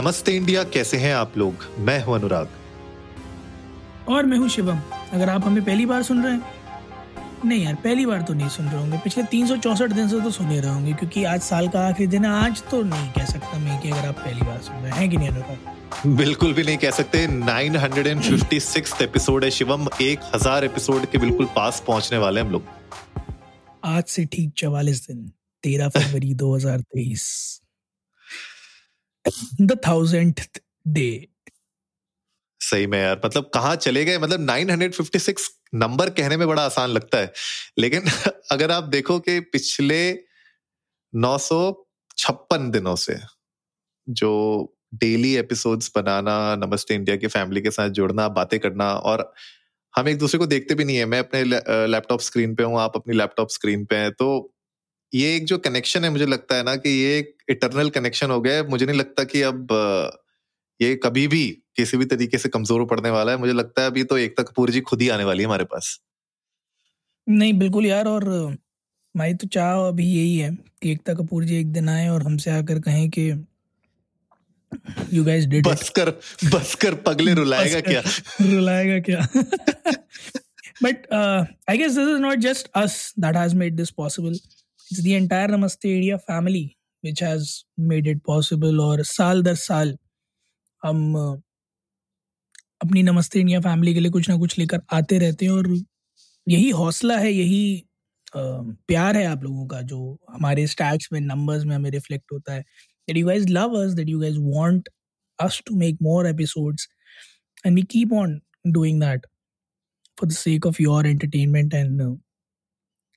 नमस्ते इंडिया कैसे हैं आप लोग? मैं हूँ अनुराग। और मैं हूँ शिवम। अगर आप हमें पहली बार सुन रहे हैं नहीं यार पहली बार तो नहीं सुन रहे होंगे। पिछले तीन दिन से तो सुन ही रहे होंगे क्योंकि आज साल का आखिरी दिन है। आज तो नहीं कह सकता मैं कि अगर आप पहली बार सुन रहे हैं कि नहीं अनुराग? बिल्कुल भी नहीं कह सकते। 956 एपिसोड है शिवम। एक हज़ार एपिसोड के बिल्कुल पास पहुँचने वाले हम लोग। आज से ठीक चवालीस दिन। तेरह फरवरी 2023 द थाउज़ेंड डे सही में यार मतलब कहाँ चले गए? मतलब 956 नंबर कहने में बड़ा आसान लगता है। लेकिन अगर आप देखो कि पिछले नौ दिनों से जो डेली एपिसोड्स बनाना, नमस्ते इंडिया की फैमिली के साथ जुड़ना, बातें करना और हम एक दूसरे को देखते भी नहीं है। मैं अपने लैपटॉप स्क्रीन पे हूँ, आप अपनी लैपटॉप स्क्रीन पे हैं तो ये एक जो कनेक्शन है मुझे लगता है ना कि ये एक इटरनल कनेक्शन हो गया है। मुझे नहीं लगता कि अब ये कभी भी किसी भी तरीके से कमज़ोर पड़ने वाला है। मुझे लगता है अभी तो एकता कपूर जी खुद ही आने वाली है हमारे पास। नहीं बिल्कुल यार और माई तो चाह अभी यही है कि एकता कपूर जी एक दिन आए और हमसे आकर कहें कि यू गाइस डिड बस कर बस कर पगले रुलाएगा क्या? रुलाएगा क्या? But I guess this is not just us that has made this possible it's the entire Namaste India family which has made it possible और साल दर साल हम अपनी नमस्ते इंडिया फैमिली के लिए कुछ ना कुछ लेकर आते रहते हैं और यही हौसला है, यही प्यार है आप लोगों का जो हमारे स्टैट्स में नंबर्स में हमें रिफ्लेक्ट होता है। That you guys love us that you guys want us to make more episodes and we keep on doing that for the sake of your entertainment and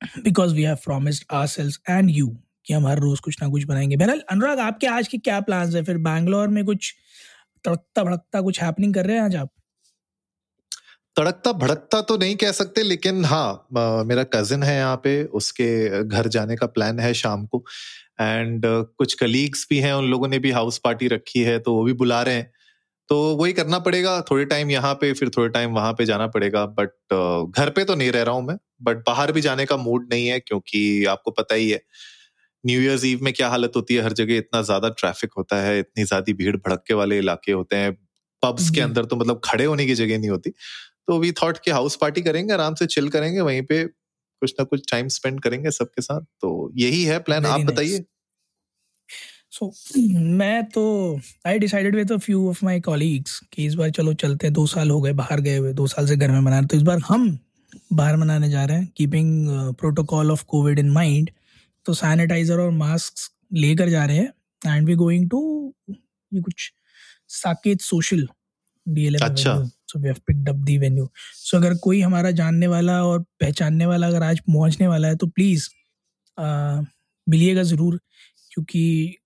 uh, because we have promised ourselves and you कि हम हर रोज कुछ ना कुछ बनाएँगे। बहरहाल अनुराग आपके आज के क्या प्लान्स है? फिर बैंगलोर में कुछ तड़कता भड़कता कुछ हैपनिंग कर रहे हैं आज आप? तड़कता भड़कता तो नहीं कह सकते लेकिन हाँ मेरा कजिन है यहाँ पे उसके घर जाने का प्लान है शाम को। एंड कुछ कलीग्स भी हैं उन लोगों ने भी हाउस पार्टी रखी है तो वो भी बुला रहे हैं। तो वही करना पड़ेगा थोड़े टाइम यहाँ पे फिर थोड़े टाइम वहाँ पे जाना पड़ेगा बट घर पे तो नहीं रह रहा हूँ मैं बट बाहर भी जाने का मूड नहीं है क्योंकि आपको पता ही है न्यू ईयर्स ईव में क्या हालत होती है हर जगह इतना ज़्यादा ट्रैफ़िक होता है इतनी ज़्यादा भीड़ भड़के वाले इलाके होते हैं पब्स के अंदर तो मतलब खड़े होने की जगह नहीं होती तो वी थॉट कि हाउस पार्टी करेंगे आराम से चिल करेंगे वहीं पे कुछ ना कुछ टाइम स्पेंड करेंगे सबके साथ तो यही है प्लान आप बताइए। सो मैं तो I decided with a few of my colleagues कि इस बार चलो चलते हैं दो साल हो गए बाहर गए हुए दो साल से घर में मना रहे तो इस बार हम बाहर मनाने जा रहे हैं keeping protocol of covid in mind तो सैनिटाइजर और मास्क लेकर जा रहे हैं एंड वी गोइंग टू ये कुछ साकेत सोशल डीएलएम अच्छा। So we have picked up the venue so अगर कोई हमारा जानने वाला और पहचानने वाला अगर आज पहुँचने वाला है तो प्लीज़ मिलिएगा ज़रूर क्योंकि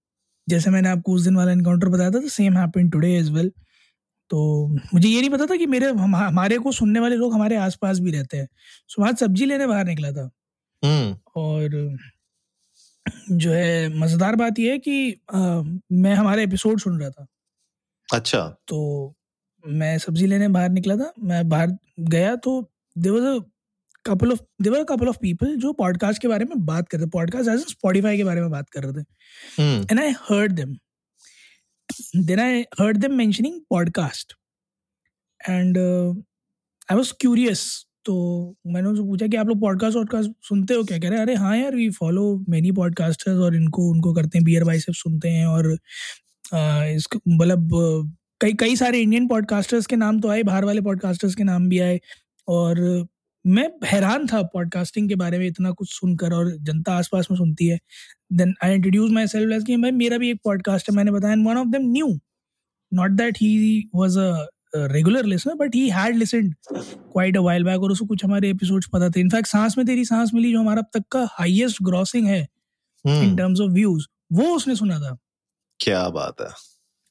जैसे मैंने आपको उस दिन वाला इनकाउंटर बताया था तो same happen today as well तो मुझे ये नहीं पता था कि मेरे हम, हमारे को सुनने वाले लोग हमारे आसपास भी रहते हैं। सो आज सब्ज़ी लेने बाहर निकला था। हम्म। और जो है मज़ेदार बात यह है कि आ, मैं हमारे एपिसोड सुन रहा था। अच्छा। तो मैं सब्ज़ी लेने बाहर निकला था। मैं बाहर गया तो there was a couple of they were couple of people जो पॉडकास्ट के बारे में बात कर रहे पॉडकास्ट एज स्पॉटिफाई के बारे में बात कर रहे थे। And I heard them then I heard them mentioning podcast and I was curious तो मैंने उनसे पूछा कि आप लोग पॉडकास्ट वॉडकास्ट सुनते हो क्या? कह रहे हैं अरे हाँ यार वी फॉलो मेनी पॉडकास्टर्स और इनको उनको करते हैं। बियर बाई सब सुनते हैं और इसको मतलब कई कई सारे इंडियन पॉडकास्टर्स के नाम तो आए बाहर वाले पॉडकास्टर्स के नाम भी आए। और मैं हैरान था पॉडकास्टिंग के बारे में इतना कुछ सुनकर और जनता आसपास में सुनती है। Then I introduce myself कि भाई मेरा भी एक पॉडकास्ट है मैंने बताया one of them knew not that he was a regular listener but he had listened quite a while back और उसको कुछ हमारे एपिसोड्स पता थे। इनफैक्ट सांस में तेरी सांस मिली जो हमारा अब तक का हाईएस्ट ग्रॉसिंग है इन टर्म्स ऑफ़ व्यूज़ वो उसने सुना था। क्या बात है।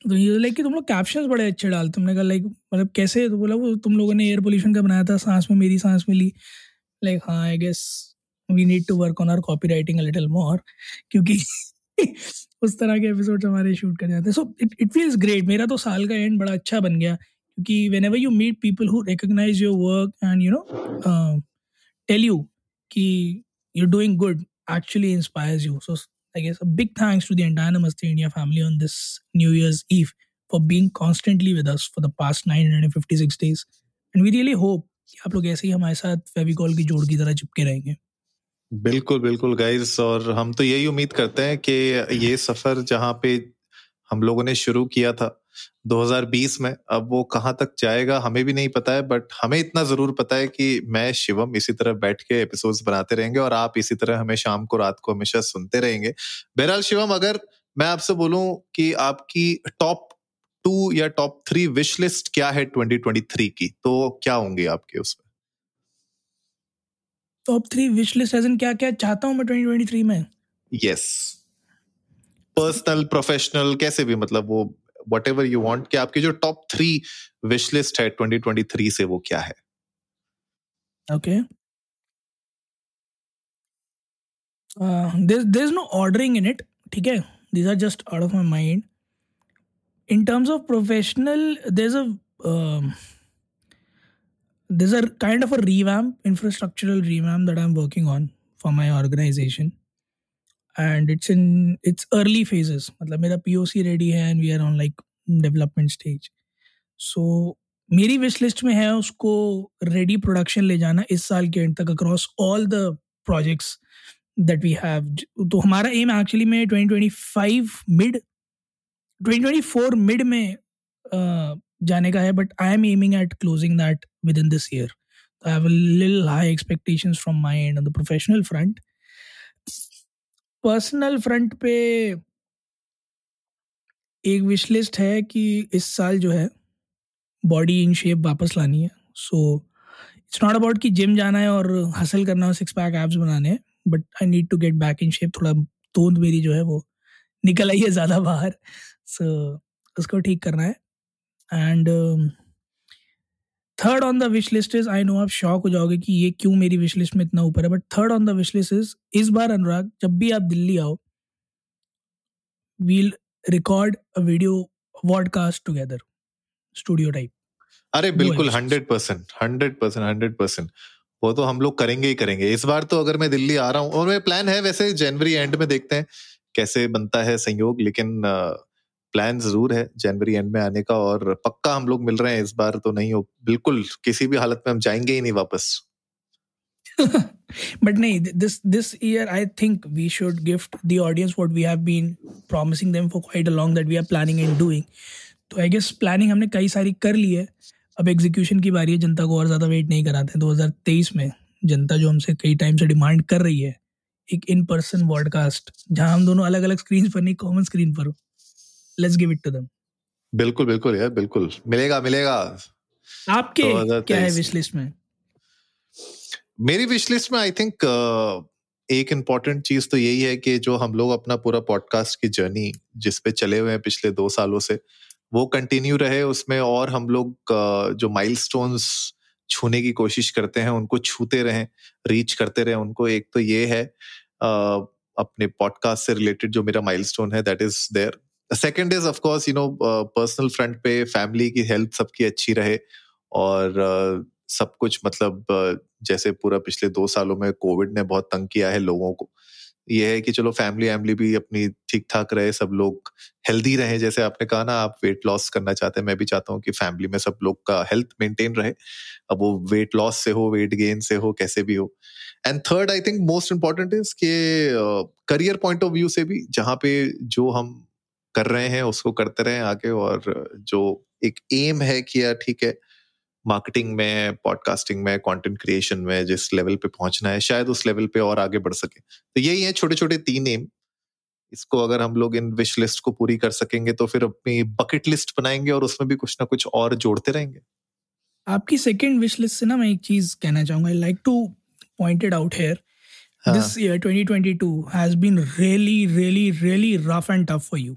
तो ये लाइक कि तुम लोग कैप्शंस बड़े अच्छे डालते तुमने कहा लाइक मतलब कैसे? तो बोला, वो तुम लोगों ने एयर पोल्यूशन का बनाया था, सांस में, मेरी सांस मिली लाइक हाँ I guess we need to work on our copywriting little more क्योंकि उस तरह के एपिसोड हमारे शूट कर जाते हैं। So it it feels great मेरा तो साल का एंड बड़ा अच्छा बन गया, क्योंकि whenever you meet people who recognise your work and you know tell you कि you're doing good, actually inspires you. So I guess a big thanks to the entire Namaste India family on this New Year's Eve for being constantly with us for the past 956 days. And we really hope कि आप लोग ऐसे ही हमारे साथ फेविकॉल की जोड़ की तरह चिपके रहेंगे बिल्कुल बिल्कुल गाइस और हम तो यही उम्मीद करते हैं कि ये सफ़र जहाँ पे हम लोगों ने शुरू किया था 2020 में अब वो कहाँ तक जाएगा हमें भी नहीं पता है बट हमें इतना ज़रूर पता है कि मैं शिवम इसी तरह बैठ के एपिसोड्स बनाते रहेंगे और आप इसी तरह हमें शाम को रात को हमेशा सुनते रहेंगे। बहरहाल शिवम अगर मैं आपसे बोलूँ कि आपकी टॉप टू या टॉप थ्री विश लिस्ट क्या है 2023 की तो क्या होंगे आपके उसमें? Top three wish list as क्या क्या चाहता हूँ मैं 2023 में? यस पर्सनल प्रोफेशनल कैसे भी मतलब वो वट एवर यू वॉन्ट कि आपकी जो टॉप थ्री विश लिस्ट है 2023 से वो क्या है okay there is no ordering in it ठीक है these are just out of my mind in terms of professional there's a um, there's a kind of a revamp infrastructural revamp that i'm working on for my organization and it's in it's early phases मतलब मेरा POC ready है and we are on like development stage so मेरी wish list में है उसको ready production ले जाना इस साल के एंड तक across all the projects that we have तो हमारा एम एक्चुअली में 2025 मिड 2024 मिड में जाने का है but I am aiming at closing that within this year I have लिल high expectations from my end on the professional front personal front पे एक विश लिस्ट है कि इस साल जो है बॉडी इन शेप वापस लानी है। सो इट्स नॉट अबाउट कि जिम जाना है और हासिल करना है सिक्स पैक एप्स बनाने हैं but I need to get back in shape. थोड़ा तोंद मेरी जो है वो निकल आई है ज़्यादा बाहर। सो so, उसको ठीक करना है। And third on the wish list is I know आप शॉक हो जाओगे कि ये क्यों मेरी विश लिस्ट में इतना ऊपर है but third on the wish list is इस बार अनुराग जब भी आप दिल्ली आओ we'll record a video vodcast together studio type अरे बिल्कुल hundred percent hundred percent hundred percent वो तो हम लोग करेंगे ही करेंगे। इस बार तो अगर मैं दिल्ली आ रहा हूँ और मेरा प्लान है वैसे जनवरी एंड में देखते हैं कैसे बनता है संयोग लेकिन प्लान ज़रूर है जनवरी एंड में आने का और पक्का हम लोग मिल रहे हैं इस बार तो नहीं हो बिल्कुल किसी भी हालत में हम जाएँगे ही नहीं वापस। But nahi, this this year I think we should gift the audience what we have been promising them for quite a long that we are planning and doing. तो आई गेस प्लानिंग हमने कई सारी कर ली है। अब execution की बारी है जनता को और ज़्यादा वेट नहीं कराते दो हज़ार तेईस में जनता जो हमसे कई टाइम से डिमांड कर रही है एक इन पर्सन पॉडकास्ट जहाँ हम दोनों अलग अलग स्क्रीन पर नहीं कॉमन स्क्रीन पर हो। Let's give it to them बिल्कुल बिल्कुल यार बिल्कुल। मिलेगा मिलेगा। आपके तो क्या है विश लिस्ट में? मेरी विश लिस्ट में आई थिंक एक इंपॉर्टेंट चीज़ तो यही है कि जो हम लोग अपना पूरा पॉडकास्ट की जर्नी जिस पे चले हुए हैं पिछले दो सालों से वो कंटिन्यू रहे। उसमें और हम लोग जो माइलस्टोन्स छूने की कोशिश करते हैं उनको छूते रहें रीच करते रहें। उनको एक तो ये है अपने पॉडकास्ट से रिलेटेड जो मेरा माइलस्टोन है that is there second is of course you know personal front पे फैमिली की हेल्थ सबकी अच्छी रहे और uh, सब कुछ मतलब uh, जैसे पूरा पिछले दो सालों में कोविड ने बहुत तंग किया है लोगों को। ये है कि चलो फैमिली वैमिली भी अपनी ठीक ठाक रहे सब लोग हेल्दी रहे जैसे आपने कहा ना आप वेट लॉस करना चाहते हैं मैं भी चाहता हूँ कि फैमिली में सब लोग का हेल्थ मेंटेन रहे। अब वो वेट लॉस से हो वेट गेन से हो कैसे भी हो। And third I think most important is के करियर पॉइंट ऑफ़ व्यू से भी जहाँ पे जो हम कर रहे हैं उसको करते रहे आगे और जो एक एम है कि यार ठीक है मार्केटिंग में पॉडकास्टिंग में कंटेंट क्रिएशन में जिस लेवल पे पहुँचना है शायद उस लेवल पे और आगे बढ़ सके। तो यही है छोटे छोटे तीन एम इसको अगर हम लोग इन विश लिस्ट को पूरी कर सकेंगे तो फिर अपनी बकेट लिस्ट बनाएँगे और उसमें भी कुछ ना कुछ और जोड़ते रहेंगे। आपकी सेकंड विश लिस्ट से ना मैं एक चीज़ कहना चाहूँगा। I like to point out here this year 2022 has been really really really rough and tough for you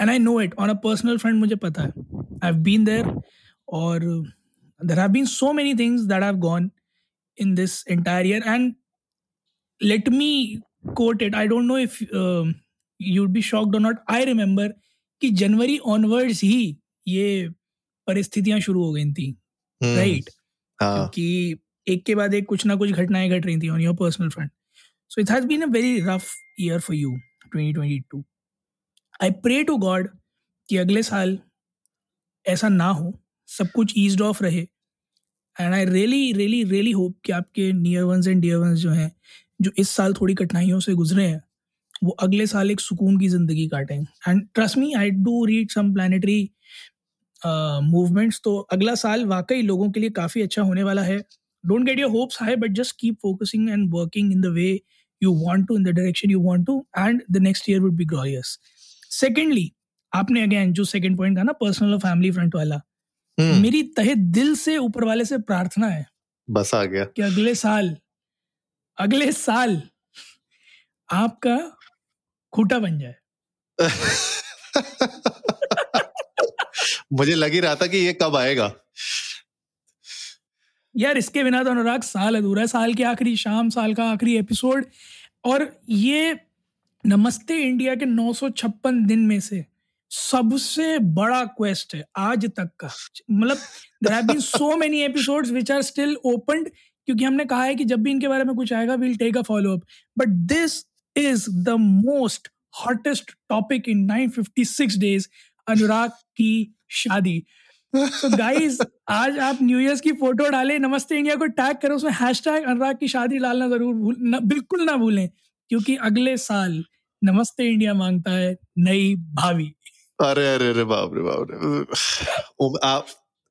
and I know it on a personal friend मुझे पता है. आई हैव बीन देयर और there have been so many things that have gone in this entire year. And let me quote it. I don't know if um, you'd be shocked or not. I remember कि जनवरी onwards ही ये परिस्थितियाँ शुरू हो गई थी. Right क्योंकि एक के बाद एक कुछ ना कुछ घटनाएँ घट रही थी on your personal front so it has been a very rough year for you 2022 I pray to God कि अगले साल ऐसा ना हो, सब कुछ ईज ऑफ़ रहे। And I really really really hope कि आपके near ones and dear ones जो हैं, जो इस साल थोड़ी कठिनाइयों से गुजरे हैं, वो अगले साल एक सुकून की ज़िंदगी काटें। And trust me I do read some planetary movements तो अगला साल वाकई लोगों के लिए काफ़ी अच्छा होने वाला है। Don't get your hopes high but just keep focusing and working in the way you want to in the direction you want to and the next year would be glorious secondly आपने again जो second point कहा ना personal और family front वाला hmm. मेरी तहे दिल से ऊपर वाले से प्रार्थना है। बस आ गया। कि अगले साल अगले साल आपका खूटा बन जाए। मुझे लग ही रहा था कि ये कब आएगा। यार इसके बिना तो अनुराग साल अधूरा है। साल की आखिरी शाम साल का आखिरी एपिसोड और ये नमस्ते इंडिया के नौ सौ छप्पन दिन में से सबसे बड़ा क्वेस्ट है आज तक का। मतलब have been so many episodes which are still opened क्योंकि हमने कहा है कि जब भी इनके बारे में कुछ आएगा will take a follow up but this is the most hottest topic in 956 days Anurag की शादी। तो गाइस आज आप न्यू ईयर की फ़ोटो डालें, नमस्ते इंडिया को टैग करो, उसमें हैशटैग अनुराग की शादी डालना ज़रूर भूल बिल्कुल ना भूलें। क्योंकि अगले साल नमस्ते इंडिया माँगता है नई भावी। अरे अरे अरे बाप रे बाप रे। आप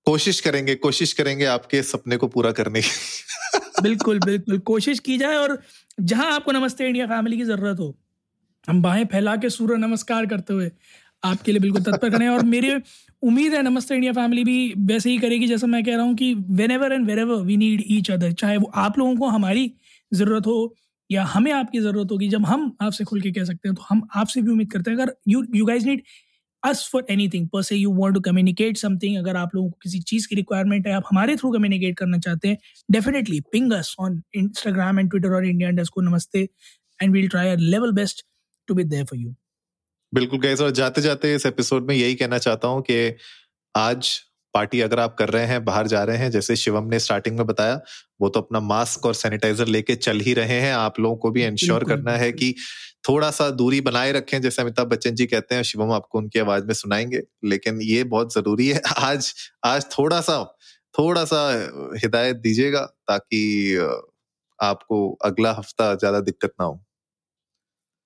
कोशिश करेंगे कोशिश करेंगे आपके सपने को पूरा करने की। बिल्कुल बिल्कुल। कोशिश की जाए और जहाँ आपको नमस्ते इंडिया फैमिली की ज़रूरत हो हम बाहें फैला के सूर्य नमस्कार करते हुए आपके लिए बिल्कुल तत्पर करें और मेरे उम्मीद है नमस्ते इंडिया फैमिली भी वैसे ही करेगी जैसा मैं कह रहा हूँ कि whenever and wherever we need each other चाहे वो आप लोगों को हमारी ज़रूरत हो या हमें आपकी ज़रूरत होगी, जब हम आपसे खुल के कह सकते हैं तो हम आपसे भी उम्मीद करते हैं, अगर you you guys need us for anything पर से you want to communicate something अगर आप लोगों को किसी चीज़ की रिक्वायरमेंट है, आप हमारे थ्रू कम्युनिकेट करना चाहते हैं definitely ping us on Instagram and Twitter और इंडिया को नमस्ते and we'll try level best to be there for you बिल्कुल गैस और जाते जाते इस एपिसोड में यही कहना चाहता हूँ कि आज पार्टी अगर आप कर रहे हैं बाहर जा रहे हैं जैसे शिवम ने स्टार्टिंग में बताया वो तो अपना मास्क और सैनिटाइजर लेके चल ही रहे हैं। आप लोगों को भी इंश्योर करना है कि थोड़ा सा दूरी बनाए रखें जैसे अमिताभ बच्चन जी कहते हैं शिवम आपको उनकी आवाज़ में सुनाएँगे लेकिन ये बहुत ज़रूरी है। आज आज थोड़ा सा थोड़ा सा हिदायत दीजिएगा ताकि आपको अगला हफ़्ता ज़्यादा दिक्कत ना हो।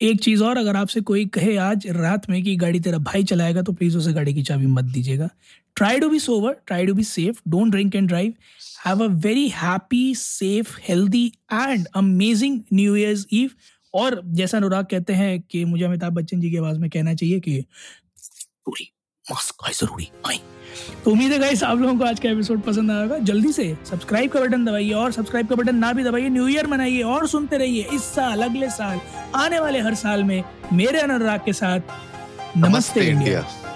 एक चीज़ और, अगर आपसे कोई कहे आज रात में कि गाड़ी तेरा भाई चलाएगा तो प्लीज़ उसे गाड़ी की चाबी मत दीजिएगा। Try to be sober try to be safe don't drink and drive have a very happy safe healthy and amazing new year's eve और जैसा अनुराग कहते हैं कि मुझे अमिताभ बच्चन जी की आवाज़ में कहना चाहिए कि पूरी मास्क ज़रूरी आई तो उम्मीद है गाइस आप लोगों को आज का एपिसोड पसंद आया होगा। जल्दी से सब्सक्राइब का बटन दबाइए और सब्सक्राइब का बटन ना भी दबाइए न्यू ईयर मनाइए और सुनते रहिए इस साल अगले साल आने वाले हर साल में मेरे अनुराग के साथ। नमस्ते, नमस्ते इंडिया, इंडिया।